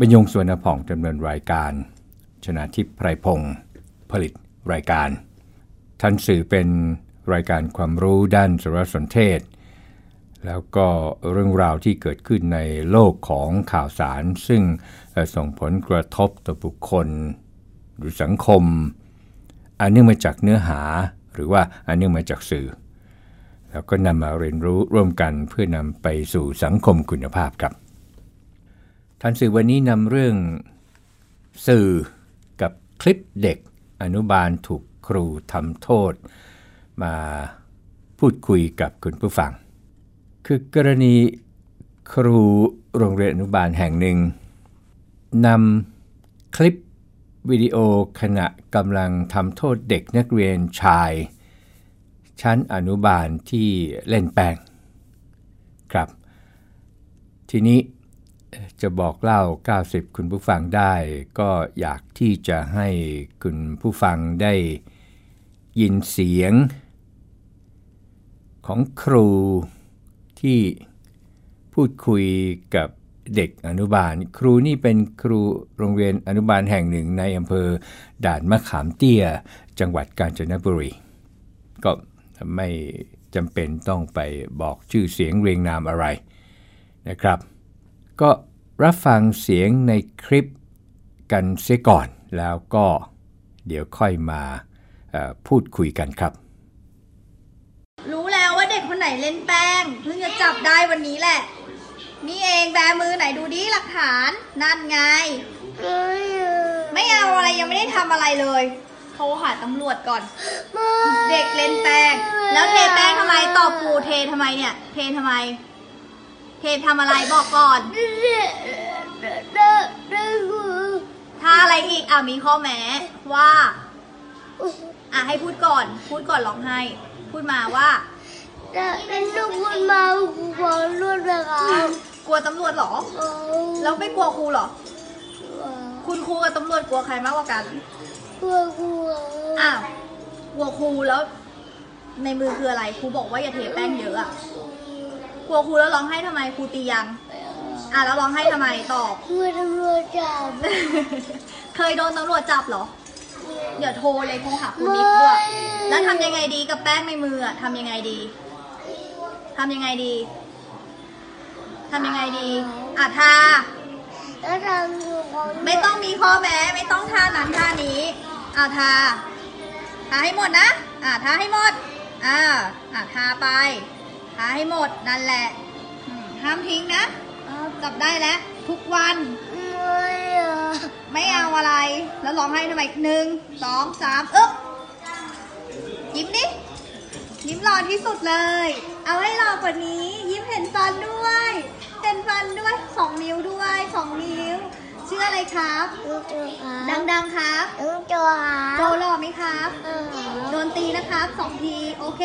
บรรยงสวนผ่องดำเนินรายการ ชนะทิพไพรพงศ์ผลิตรายการ ทันสื่อเป็นรายการความรู้ด้านสารสนเทศ แล้วก็เรื่องราวที่เกิดขึ้นในโลกของข่าวสาร ซึ่งส่งผลกระทบต่อบุคคล หรือสังคม อันเนื่องมาจากเนื้อหาหรือว่าอันเนื่องมาจากสื่อ แล้วก็นำมาเรียนรู้ร่วมกันเพื่อนำไปสู่สังคมคุณภาพครับ ทันสื่อวันนี้นำเรื่องสื่อกับคลิปเด็กอนุบาลถูกครูทำโทษ มาพูดคุยกับคุณผู้ฟัง คือกรณีครูโรงเรียนอนุบาลแห่งหนึ่งนำคลิปวิดีโอขณะกำลังทำโทษเด็กนักเรียนชาย ชั้นอนุบาลที่เล่นแป้งครับ ทีนี้ จะบอกเล่า 90 คุณผู้ฟังได้ ก็อยากที่จะให้คุณผู้ฟังได้ยินเสียง ของครูที่พูดคุยกับเด็กอนุบาล ครูนี่เป็นครูโรงเรียนอนุบาลแห่งหนึ่งในอำเภอด่านมะขามเตี้ย จังหวัดกาญจนบุรี ก็ไม่จำเป็นต้องไปบอกชื่อเสียงเรียงนามอะไรนะครับ ก็รับฟังเสียงในคลิปกันเสียก่อน แล้วก็เดี๋ยวค่อยมาพูดคุยกันครับ รู้แล้วว่าเด็กคนไหนเล่นแป้ง เพิ่งจะจับได้วันนี้แหละ นี่เองแบมือไหนดูดิหลักฐานนั่นไง ไม่เอาอะไรยังไม่ได้ทำอะไรเลยโทรหาตำรวจก่อน เด็กเล่นแป้ง แล้วเทแป้งทำไมตอบปูเททำไมเนี่ย เททำไม เทพทำอะไรบอกก่อน ถ้าอะไรอีกอะมีข้อแม้ว่าอะให้พูดก่อน พูดก่อนร้องไห้ พูดมาว่าแล้วลูกพูดมาครูขอรวดเลยครับกลัวตำรวจเหรอ แล้วไม่กลัวครูเหรอ คุณครูกับตำรวจกลัวใครมากกว่ากัน กลัวกลัวอ้าวกลัวครูแล้ว ในมือคืออะไร ครูบอกว่าอย่าเทแป้งเยอะอะ กลัวครูแล้วร้องไห้ทำไมครูตียัง อะแล้วร้องไห้ทำไมตอบกลัวตำรวจจับเคยโดนตำรวจจับเหรอ เดี๋ยวโทรเลยโทรหาคุณนิดด้วย แล้วทำยังไงดีกับแป้งในมืออะทำยังไงดีทำยังไงดีทำยังไงดีอะทาแล้วทำอยู่ของไม่ต้องมีข้อแม้ไม่ต้องท่านั้นท่านี้อะทาทาให้หมดนะอะทาให้หมดอ่าอะทาไป ทาให้หมดนั่นแหละอืมห้ามทิ้งนะจับได้แล้ว ทุกวัน ไม่อะไม่เอาอะไร แล้วร้องไห้ทำไมหนึ่งสองสามอึ๊บยิ้มดิยิ้มหล่อที่สุดเลย เอาให้หล่อกว่านี้ ยิ้มเห็นฟันด้วยเห็นฟันด้วยสองนิ้วด้วยสองนิ้ว ชื่ออะไรครับลูกตัวครับดังๆครับลูกตัวครัโจบหล่อไหมครับเออโดนตีนะครับสองที โอเค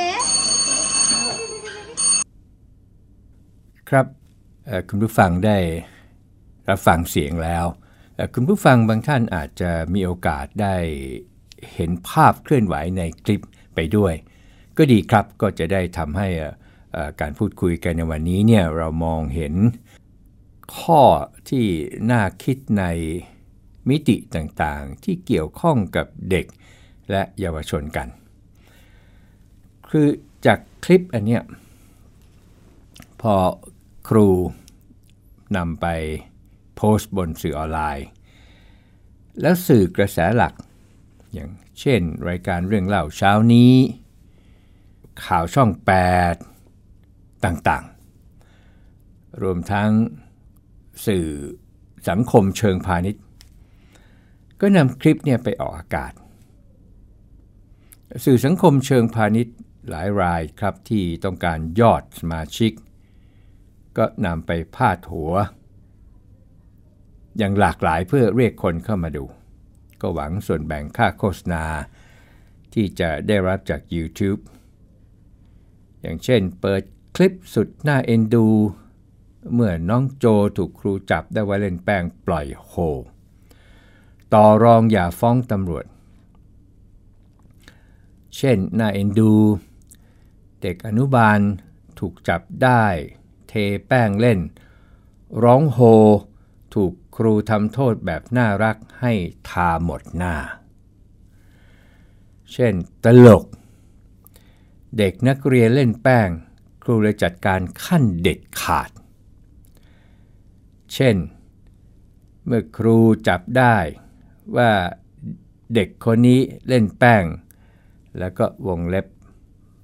ครับคุณผู้ฟังได้รับฟังเสียงแล้วคุณผู้ฟังบางท่านอาจจะมีโอกาสได้เห็นภาพเคลื่อนไหวในคลิปไปด้วย ก็ดีครับก็จะได้ทำให้การพูดคุยกันในวันนี้เนี่ยเรามองเห็นข้อที่น่าคิดในมิติต่างๆ ที่เกี่ยวข้องกับเด็กและเยาวชนกัน คือจากคลิปอันเนี้ยพอ ครูนำไปโพสต์บนสื่อออนไลน์ แล้วสื่อกระแสหลัก อย่างเช่น รายการเรื่องเล่าเช้านี้ ข่าวช่อง 8 ต่างๆ รวมทั้งสื่อสังคมเชิงพาณิชย์ ก็นำคลิปเนี่ยไปออกอากาศ สื่อสังคมเชิงพาณิชย์หลายรายครับที่ต้องการยอดสมาชิก ก็นำไปพาดหัว อย่างหลากหลายเพื่อเรียกคนเข้ามาดู ก็หวังส่วนแบ่งค่าโฆษณา ที่จะได้รับจาก YouTube อย่างเช่นเปิดคลิปสุดน่าเอ็นดู เมื่อน้องโจถูกครูจับได้ว่าเล่นแป้งปล่อยโฮต่อรองอย่าฟ้องตำรวจ เช่นน่าเอ็นดู เด็กอนุบาลถูกจับได้ เทแป้งเล่น ร้องโฮ ถูกครูทำโทษแบบน่ารักให้ทาหมดหน้า เช่น ตลก เด็กนักเรียนเล่นแป้ง ครูเลยจัดการขั้นเด็ดขาด เช่น เมื่อครูจับได้ว่าเด็กคนนี้เล่นแป้ง แล้วก็วงเล็บ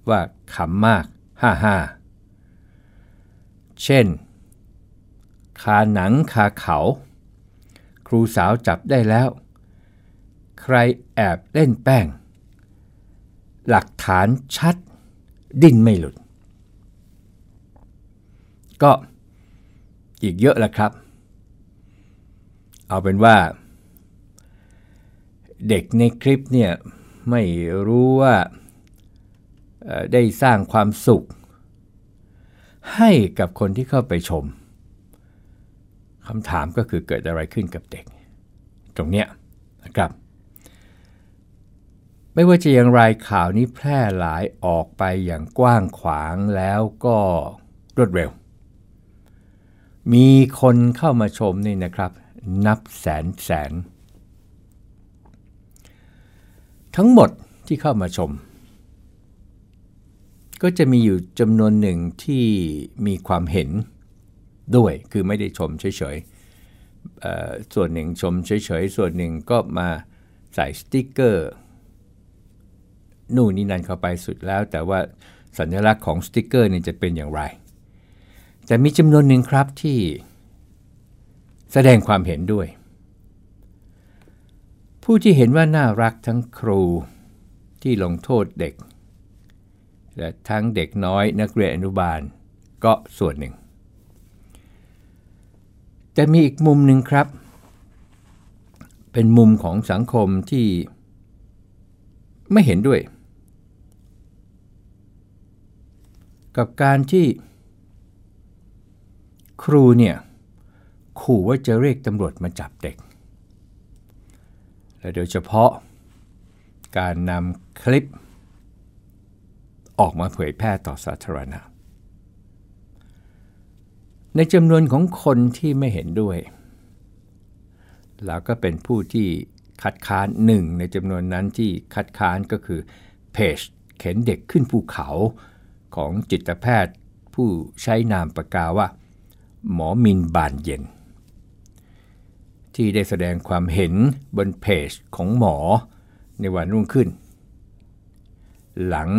ว่าขำมาก ฮ่าฮ่า เช่น คาหนังคาเขา ครูสาวจับได้แล้ว ใครแอบเล่นแป้ง หลักฐานชัด ดิ้นไม่หลุด ก็อีกเยอะแหละครับ เอาเป็นว่า เด็กในคลิปเนี่ยไม่รู้ว่าได้สร้างความสุข ให้กับคนที่เข้าไปชมคำถามก็คือเกิดอะไรขึ้นกับเด็ก ตรงเนี้ยนะครับ ไม่ว่าจะอย่างไรข่าวนี้แพร่หลายออกไปอย่างกว้างขวางแล้วก็รวดเร็ว มีคนเข้ามาชมนี่นะครับ นับแสนแสน ทั้งหมดที่เข้ามาชม ก็จะมีอยู่จำนวนหนึ่งที่มีความเห็นด้วยคือไม่ได้ชมเฉยๆส่วนหนึ่งชมเฉยๆ ส่วนหนึ่งก็มาใส่สติกเกอร์นู่นนี่นั่นเข้าไปสุดแล้ว แต่ว่าสัญลักษณ์ของสติกเกอร์นี่จะเป็นอย่างไร แต่มีจำนวนหนึ่งครับที่แสดงความเห็นด้วย ผู้ที่เห็นว่าน่ารักทั้งครูที่ลงโทษเด็ก และทั้งเด็กน้อยนักเรียนอนุบาลก็ส่วนหนึ่ง แต่มีอีกมุมหนึ่งครับ เป็นมุมของสังคมที่ไม่เห็นด้วย กับการที่ ครูเนี่ยขู่ว่าจะเรียกตำรวจมาจับเด็ก และโดยเฉพาะการนำคลิป ออกมาเผยแพร่ต่อสาธารณะ ในจำนวนของคนที่ไม่เห็นด้วย แล้วก็เป็นผู้ที่คัดค้านหนึ่งในจำนวนนั้นที่คัดค้านก็คือเพจเข็นเด็กขึ้นภูเขาของจิตแพทย์ ผู้ใช้นามปากกาว่า หมอมินบานเย็น ที่ได้แสดงความเห็นบนเพจของหมอในวันรุ่งขึ้น หลัง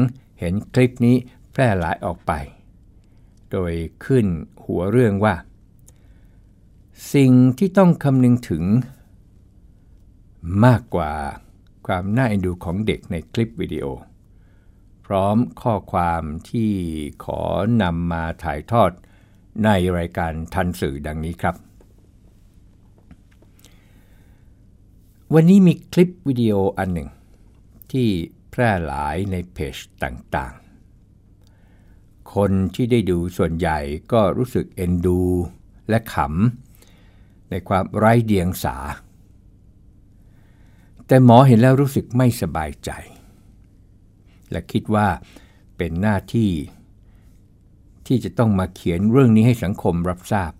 เห็นคลิปนี้แพร่หลายออกไป โดยขึ้นหัวเรื่องว่า สิ่งที่ต้องคำนึงถึง มากกว่าความน่าเอ็นดูของเด็กในคลิปวิดีโอ พร้อมข้อความที่ขอนำมาถ่ายทอดในรายการทันสื่อดังนี้ครับ วันนี้มีคลิปวิดีโออันหนึ่ง ที่ แพร่หลายในเพจต่างๆ คนที่ได้ดูส่วนใหญ่ก็รู้สึกเอ็นดูและขำในความไร้เดียงสา แต่หมอเห็นแล้วรู้สึกไม่สบายใจ และคิดว่าเป็นหน้าที่ที่จะต้องมาเขียนเรื่องนี้ให้สังคมรับทราบ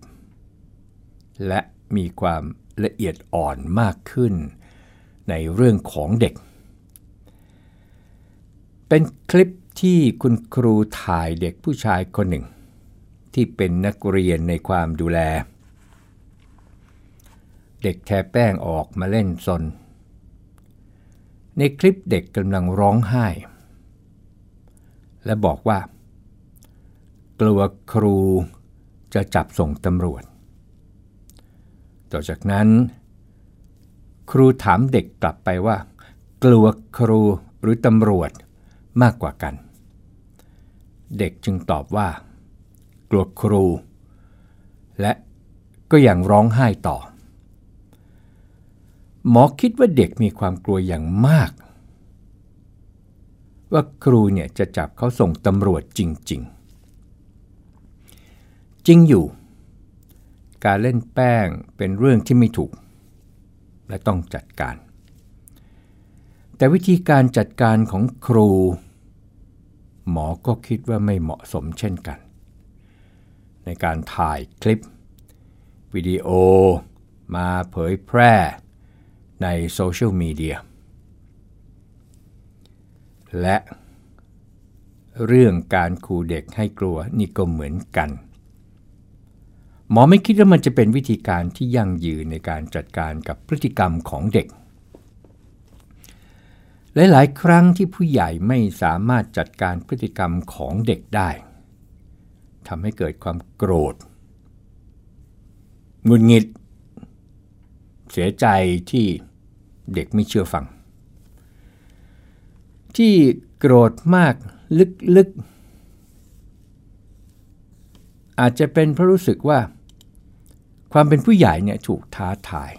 และมีความละเอียดอ่อนมากขึ้นในเรื่องของเด็ก เป็นคลิปที่คุณครูถ่ายเด็กผู้ชายคนหนึ่ง ที่เป็นนักเรียนในความดูแล เด็กแทแป้งออกมาเล่นซน ในคลิปเด็กกำลังร้องไห้ และบอกว่า กลัวครูจะจับส่งตำรวจ ต่อจากนั้น ครูถามเด็กกลับไปว่า กลัวครูหรือตำรวจ มากกว่ากัน เด็กจึงตอบว่า กลัวครู และก็ยังร้องไห้ต่อ หมอคิดว่าเด็กมีความกลัวอย่างมาก ว่าครูเนี่ยจะจับเขาส่งตำรวจจริง ๆ จริงอยู่ การเล่นแป้งเป็นเรื่องที่ไม่ถูก และต้องจัดการ แต่วิธีการจัดการของครู หมอก็คิดว่าไม่เหมาะสมเช่นกัน ในการถ่ายคลิป วิดีโอ มาเผยแพร่ในโซเชียลมีเดียและเรื่องการขู่เด็กให้กลัวนี่ก็เหมือนกัน หมอไม่คิดว่ามันจะเป็นวิธีการที่ยั่งยืนในการจัดการกับพฤติกรรมของเด็ก หลาย ๆ ครั้งที่ผู้ใหญ่ไม่สามารถจัดการพฤติกรรมของเด็กได้ทำให้เกิดความโกรธหงุดหงิด เสียใจที่เด็กไม่เชื่อฟัง ที่โกรธมากลึก ๆ อาจจะเป็นเพราะรู้สึกว่า ความเป็นผู้ใหญ่เนี่ยถูกท้าทาย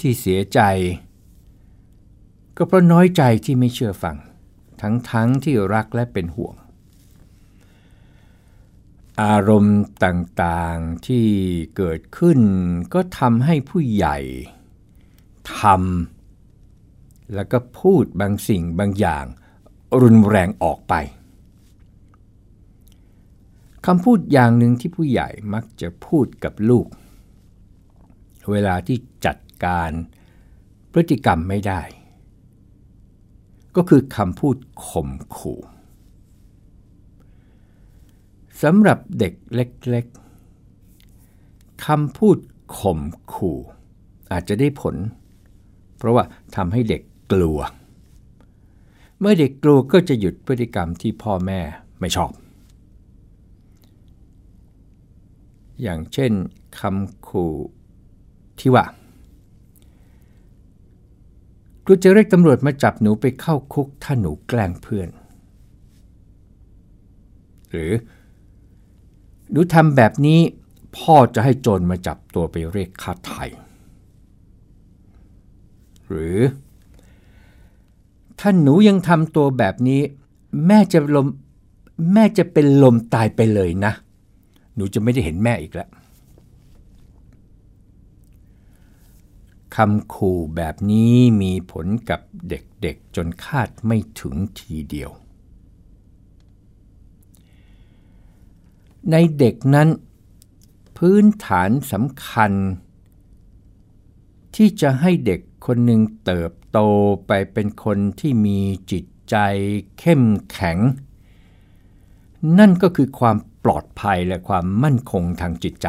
ที่เสียใจ ก็เพราะน้อยใจที่ไม่เชื่อฟัง ทั้งๆทที่รักและเป็นห่วง อารมณ์ต่างๆที่เกิดขึ้นก็ทำให้ผู้ใหญ่ทำแล้วก็พูดบางสิ่งบางอย่าง รุนแรงออกไปคำพูดอย่างหนึ่งที่ผู้ใหญ่มักจะพูดกับลูก เวลาที่จัดการพฤติกรรมไม่ได้ ก็คือคำพูดข่มขู่สำหรับเด็กเล็กๆคำพูดข่มขู่ อาจจะได้ผล เพราะว่าทำให้เด็กกลัว เมื่อเด็กกลัวก็จะหยุดพฤติกรรมที่พ่อแม่ไม่ชอบ อย่างเช่นคำขู่ที่ว่า ครูจะเรียกตำรวจมาจับหนูไปเข้าคุกถ้าหนูแกล้งเพื่อน หรือ หนูทำแบบนี้พ่อจะให้โจรมาจับตัวไปเรียกค่าไถ่หรือ ถ้าหนูยังทำตัวแบบนี้ แม่จะลมแม่จะเป็นลมตายไปเลยนะ หนูจะไม่ได้เห็นแม่อีกแล้ว คำขู่แบบนี้มีผลกับเด็กๆจนคาดไม่ถึงทีเดียว ในเด็กนั้น พื้นฐานสำคัญ ที่จะให้เด็กคนหนึ่งเติบโตไปเป็นคนที่มีจิตใจเข้มแข็ง นั่นก็คือความปลอดภัยและความมั่นคงทางจิตใจ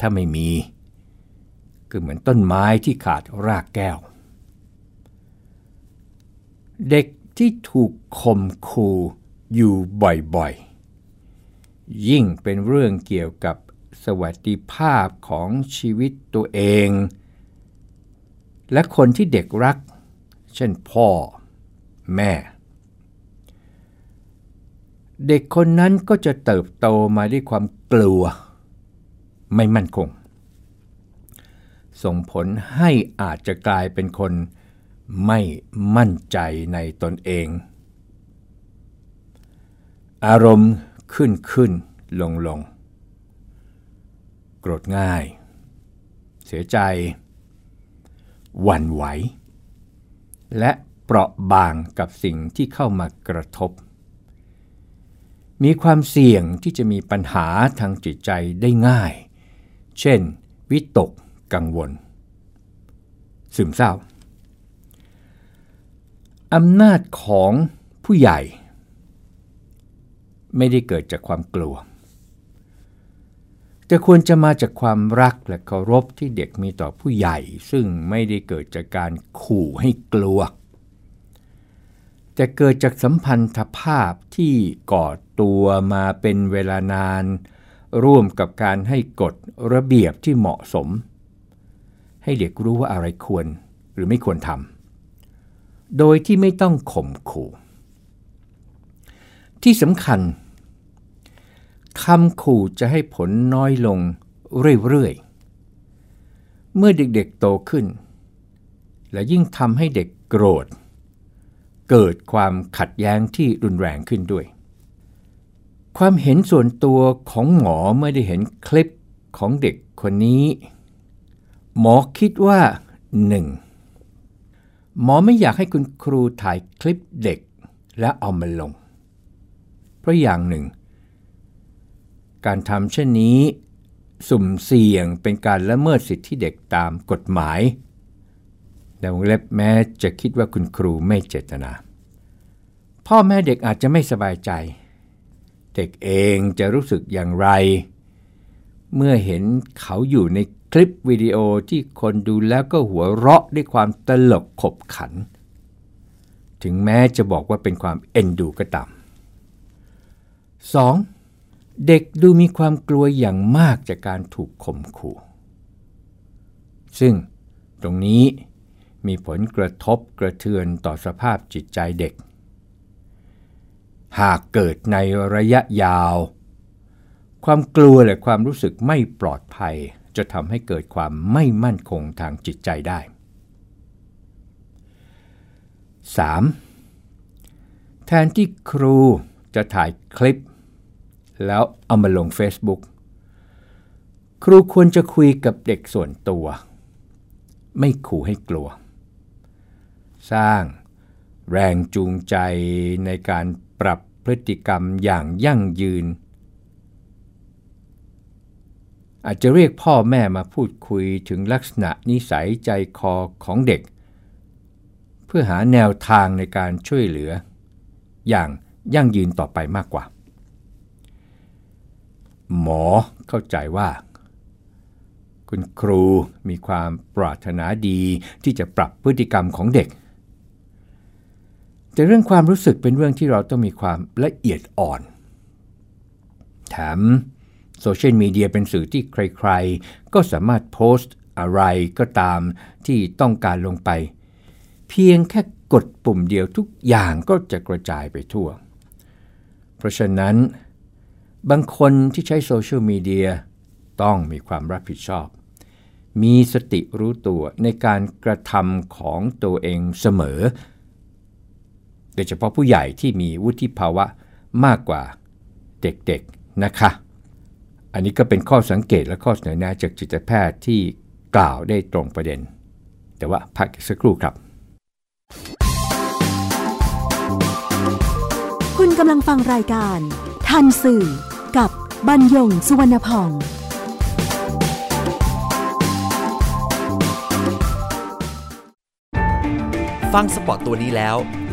ถ้าไม่มีก็เหมือนต้นไม้ที่ขาดรากแก้ว เด็กที่ถูกข่มขู่อยู่บ่อยๆ ยิ่งเป็นเรื่องเกี่ยวกับสวัสดิภาพของชีวิตตัวเอง และคนที่เด็กรัก เช่นพ่อ แม่ เด็กคนนั้นก็จะเติบโตมาด้วยความกลัว ไม่มั่นคง ส่งผลให้อาจจะกลายเป็นคนไม่มั่นใจในตนเอง อารมณ์ขึ้นขึ้นลงลงโกรธง่าย เสียใจ หวั่นไหว และเปราะบางกับสิ่งที่เข้ามากระทบ มีความเสี่ยงที่จะมีปัญหาทางจิตใจได้ง่าย เช่น วิตก กังวล ซึมเศร้า อำนาจของผู้ใหญ่ ไม่ได้เกิดจากความกลัว แต่ควรจะมาจากความรักและเคารพที่เด็กมีต่อผู้ใหญ่ ซึ่งไม่ได้เกิดจากการขู่ให้กลัว แต่เกิดจากสัมพันธภาพที่ก่อตัวมาเป็นเวลานาน ร่วมกับการให้กฎระเบียบที่เหมาะสม ให้เด็กรู้ว่าอะไรควรหรือไม่ควรทำโดยที่ไม่ต้องข่มขู่ที่สำคัญคำขู่จะให้ผลน้อยลงเรื่อยๆ เมื่อเด็กๆโตขึ้น และยิ่งทำให้เด็กโกรธ เกิดความขัดแย้งที่รุนแรงขึ้นด้วย ความเห็นส่วนตัวของหมอเมื่อได้เห็นคลิปของเด็กคนนี้ หมอคิดว่า 1. หมอไม่อยากให้คุณครูถ่ายคลิปเด็กและเอามาลง เพราะอย่างหนึ่ง การทำเช่นนี้ สุ่มเสี่ยงเป็นการละเมิดสิทธิเด็กตามกฎหมายแต่วงเล็บแม้จะคิดว่าคุณครูไม่เจตนา พ่อแม่เด็กอาจจะไม่สบายใจ เด็กเองจะรู้สึกอย่างไร เมื่อเห็นเขาอยู่ในคลิปวิดีโอที่คนดูแล้วก็หัวเราะด้วยความตลกขบขัน ถึงแม้จะบอกว่าเป็นความเอ็นดูก็ตาม 2. เด็กดูมีความกลัวอย่างมากจากการถูกข่มขู่ ซึ่งตรงนี้มีผลกระทบกระเทือนต่อสภาพจิตใจเด็ก หากเกิดในระยะยาว ความกลัวและความรู้สึกไม่ปลอดภัย จะทำให้เกิดความไม่มั่นคงทางจิตใจได้ 3. แทนที่ครูจะถ่ายคลิป แล้วเอามาลง Facebook ครูควรจะคุยกับเด็กส่วนตัว ไม่ขู่ให้กลัว สร้างแรงจูงใจในการ ปรับพฤติกรรมอย่างยั่งยืน อาจจะเรียกพ่อแม่มาพูดคุยถึงลักษณะนิสัยใจคอของเด็ก เพื่อหาแนวทางในการช่วยเหลือ อย่างยั่งยืนต่อไปมากกว่า หมอเข้าใจว่า คุณครูมีความปรารถนาดีที่จะปรับพฤติกรรมของเด็ก แต่เรื่องความรู้สึกเป็นเรื่องที่เราต้องมีความละเอียดอ่อนแถมโซเชียลมีเดียเป็นสื่อที่ใครๆ ก็สามารถโพสต์อะไรก็ตามที่ต้องการลงไป เพียงแค่กดปุ่มเดียวทุกอย่างก็จะกระจายไปทั่ว เพราะฉะนั้น บางคนที่ใช้โซเชียลมีเดียต้องมีความรับผิดชอบ มีสติรู้ตัวในการกระทำของตัวเองเสมอ โดยเฉพาะผู้ใหญ่ที่มีวุฒิภาวะมากกว่าเด็กๆนะคะ อันนี้ก็เป็นข้อสังเกตและข้อเสนอแนะจากจิตแพทย์ที่กล่าวได้ตรงประเด็น แต่ว่าพักอีกสักครู่ครับ คุณกำลังฟังรายการ ทันสื่อ กับบรรยงสุวรรณพองฟังสปอตตัวนี้แล้ว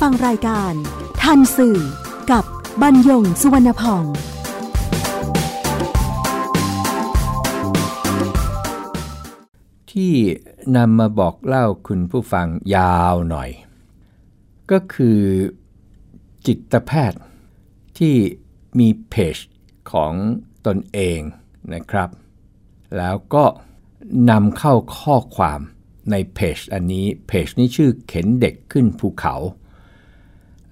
ฟังรายการ ทันสื่อ กับบรรยงสุวรรณพอง ที่นำมาบอกเล่าคุณผู้ฟังยาวหน่อย ก็คือจิตแพทย์ที่มีเพจของตนเองนะครับ แล้วก็นำเข้าข้อความในเพจอันนี้เพจนี้ชื่อเข็นเด็กขึ้นภูเขา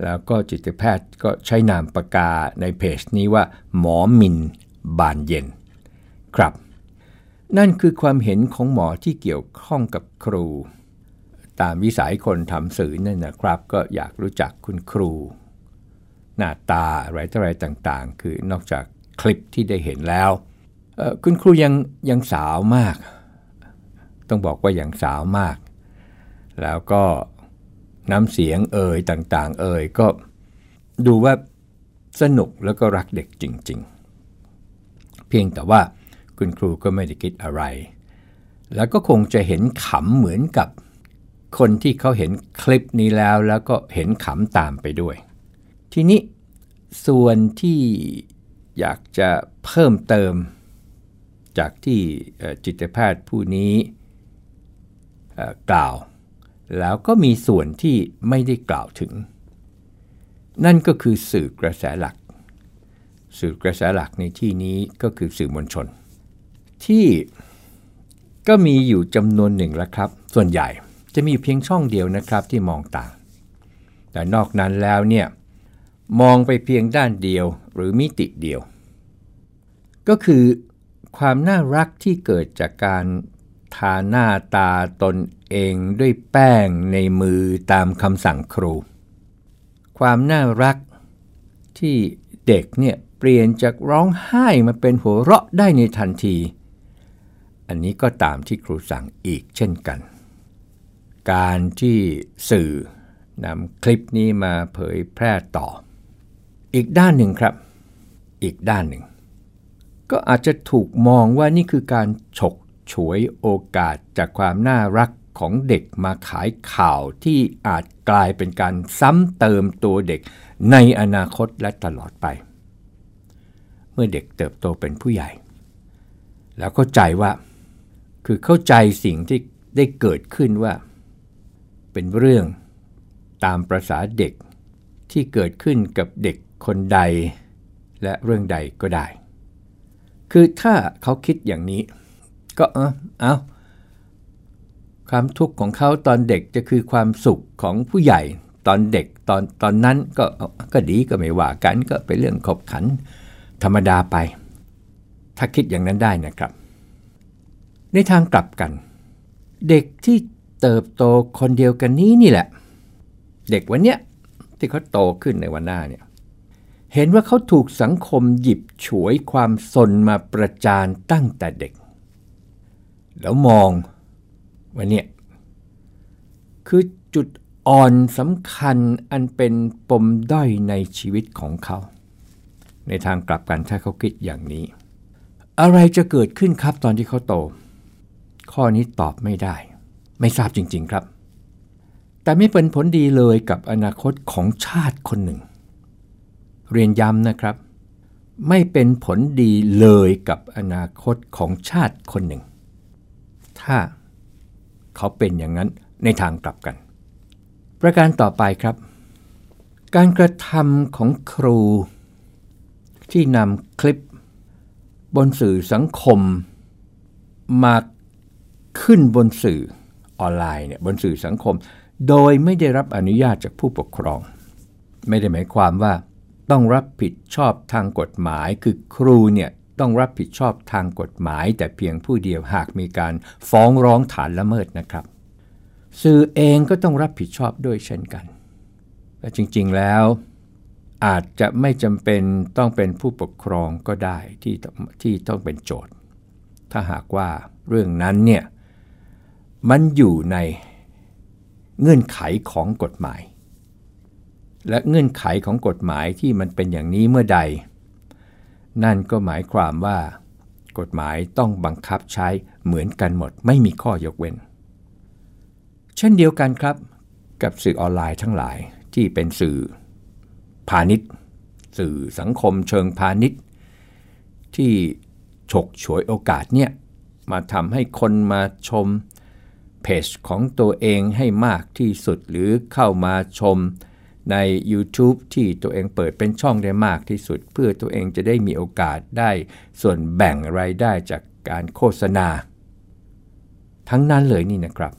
แล้วก็จิตแพทย์ก็ใช้นามปากกาในเพจนี้ว่า หมอมินบานเย็น ครับ นั่นคือความเห็นของหมอที่เกี่ยวข้องกับครู ตามวิสัยคนทำสื่อนั่นนะครับ ก็อยากรู้จักคุณครู หน้าตาอะไรต่ออะไรต่างๆ คือนอกจากคลิปที่ได้เห็นแล้ว คุณครูยังยังสาวมาก ต้องบอกว่ายังสาวมาก แล้วก็ น้ำเสียงเอ่ยต่างๆ เอ่ยก็ดูว่าสนุกแล้วก็รักเด็กจริง ๆ เพียงแต่ว่าคุณครูก็ไม่ได้คิดอะไร แล้วก็คงจะเห็นขำเหมือนกับคนที่เขาเห็นคลิปนี้แล้วแล้วก็เห็นขำตามไปด้วย ทีนี้ส่วนที่อยากจะเพิ่มเติม จากที่จิตแพทย์ผู้นี้กล่าว แล้วก็มีส่วนที่ไม่ได้กล่าวถึง นั่นก็คือสื่อกระแสหลัก สื่อกระแสหลักในที่นี้ก็คือสื่อมวลชน ที่ก็มีอยู่จำนวนหนึ่งแล้วครับ ส่วนใหญ่จะมีเพียงช่องเดียวนะครับที่มองต่าง แต่นอกนั้นแล้วเนี่ยมองไปเพียงด้านเดียวหรือมิติเดียว ก็คือความน่ารักที่เกิดจากการ ทาหน้าตาตนเองด้วยแป้งในมือตามคำสั่งครู ความน่ารักที่เด็กเนี่ยเปลี่ยนจากร้องไห้มาเป็นหัวเราะได้ในทันที อันนี้ก็ตามที่ครูสั่งอีกเช่นกัน การที่สื่อนำคลิปนี้มาเผยแพร่ต่อ อีกด้านหนึ่งครับ อีกด้านหนึ่ง ก็อาจจะถูกมองว่านี่คือการฉก ฉวยโอกาสจากความน่ารักของเด็กมาขายข่าวที่อาจกลายเป็นการซ้ำเติมตัวเด็กในอนาคตและตลอดไป เมื่อเด็กเติบโตเป็นผู้ใหญ่ แล้วเข้าใจว่า คือเข้าใจสิ่งที่ได้เกิดขึ้นว่า เป็นเรื่องตามประษาเด็กที่เกิดขึ้นกับเด็กคนใด และเรื่องใดก็ได้ คือถ้าเขาคิดอย่างนี้ ก็เออเอาความทุกข์ของเขาตอนเด็กจะคือความสุขของผู้ใหญ่ตอนเด็กตอนตอนนั้นก็ก็ดีก็ไม่ว่ากันก็เป็นเรื่องขบขันธรรมดาไป ถ้าคิดอย่างนั้นได้นะครับ ในทางกลับกัน เด็กที่เติบโตคนเดียวกันนี้นี่แหละ เด็กวันเนี้ยที่เขาโตขึ้นในวันหน้าเนี่ยเห็นว่าเขาถูกสังคมหยิบฉวยความสนมาประจานตั้งแต่เด็ก แล้วมองว่าเนี่ยคือจุดอ่อนสำคัญอันเป็นปมด้อยในชีวิตของเขา ในทางกลับกันถ้าเขาคิดอย่างนี้ อะไรจะเกิดขึ้นครับตอนที่เขาโต ข้อนี้ตอบไม่ได้ ไม่ทราบจริง ๆครับ แต่ไม่เป็นผลดีเลยกับอนาคตของชาติคนหนึ่ง เรียนย้ำนะครับ ไม่เป็นผลดีเลยกับอนาคตของชาติคนหนึ่ง ถ้าเขาเป็นอย่างนั้นในทางกลับกัน ประการต่อไปครับ การกระทำของครู ที่นำคลิปบนสื่อสังคม มาขึ้นบนสื่อออนไลน์เนี่ยบนสื่อสังคม โดยไม่ได้รับอนุญาตจากผู้ปกครอง ไม่ได้หมายความว่าต้องรับผิดชอบทางกฎหมายคือครูเนี่ย ต้องรับผิดชอบทางกฎหมาย แต่เพียงผู้เดียวหากมีการฟ้องร้องฐานละเมิดนะครับ สื่อเองก็ต้องรับผิดชอบด้วยเช่นกันแต่จริงๆแล้วอาจจะไม่จำเป็นต้องเป็นผู้ปกครองก็ได้ที่ที่ต้องเป็นโจทย์ ถ้าหากว่าเรื่องนั้นเนี่ยมันอยู่ในเงื่อนไขของกฎหมาย และเงื่อนไขของกฎหมายที่มันเป็นอย่างนี้เมื่อใด นั่นก็หมายความว่า กฎหมายต้องบังคับใช้เหมือนกันหมด ไม่มีข้อยกเว้น เช่นเดียวกันครับ กับสื่อออนไลน์ทั้งหลายที่เป็นสื่อ พาณิชย์ สื่อสังคมเชิงพาณิชย์ ที่ฉกฉวยโอกาสเนี่ยมาทำให้คนมาชมเพจของตัวเองให้มากที่สุดหรือเข้ามาชม ใน YouTube ที่ตัวเองเปิดเป็นช่องได้มากที่สุด เพื่อตัวเองจะได้มีโอกาสได้ส่วนแบ่งรายได้จากการโฆษณา ทั้งนั้นเลยนี่นะครับ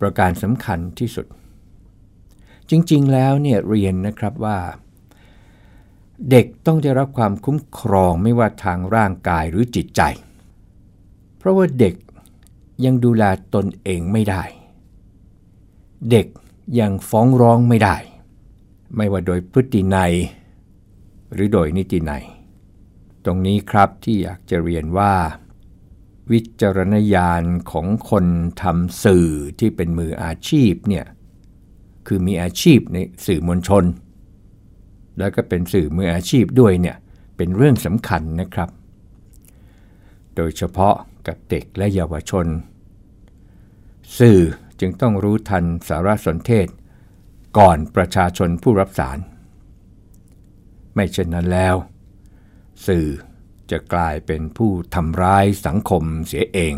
ประการสำคัญที่สุด จริงๆแล้วเนี่ยเรียนนะครับว่า เด็กต้องได้รับความคุ้มครองไม่ว่าทางร่างกายหรือจิตใจ เพราะว่าเด็กยังดูแลตนเองไม่ได้ เด็กยังฟ้องร้องไม่ได้ ไม่ว่าโดยพฤตินัย หรือโดยนิตินัย ตรงนี้ครับที่อยากจะเรียนว่า วิจารณญาณของคนทำสื่อที่เป็นมืออาชีพเนี่ยคือมีอาชีพในสื่อมวลชน แล้วก็เป็นสื่อมืออาชีพด้วยเนี่ยเป็นเรื่องสำคัญนะครับ โดยเฉพาะกับเด็กและเยาวชน สื่อจึงต้องรู้ทันสารสนเทศ ก่อนประชาชนผู้รับสาร ไม่เช่นนั้นแล้ว สื่อจะกลายเป็นผู้ทำร้ายสังคมเสียเอง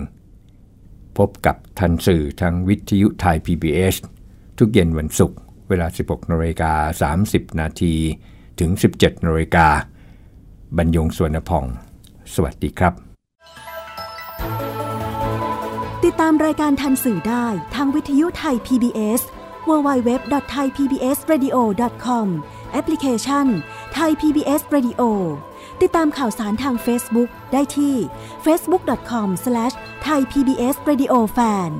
พบกับทันสื่อทางวิทยุไทย PBS ทุกเย็นวันศุกร์เวลา 16นาฬิกา30 นาทีถึง 17นาฬิกาบรรยงสวนพอง สวัสดีครับ ติดตามรายการทันสื่อได้ทางวิทยุไทย PBS www.thaipbsradio.com แอปพลิเคชัน Thai PBS Radio ติดตามข่าวสารทาง Facebook ได้ที่ facebook.com/thaipbsradiofan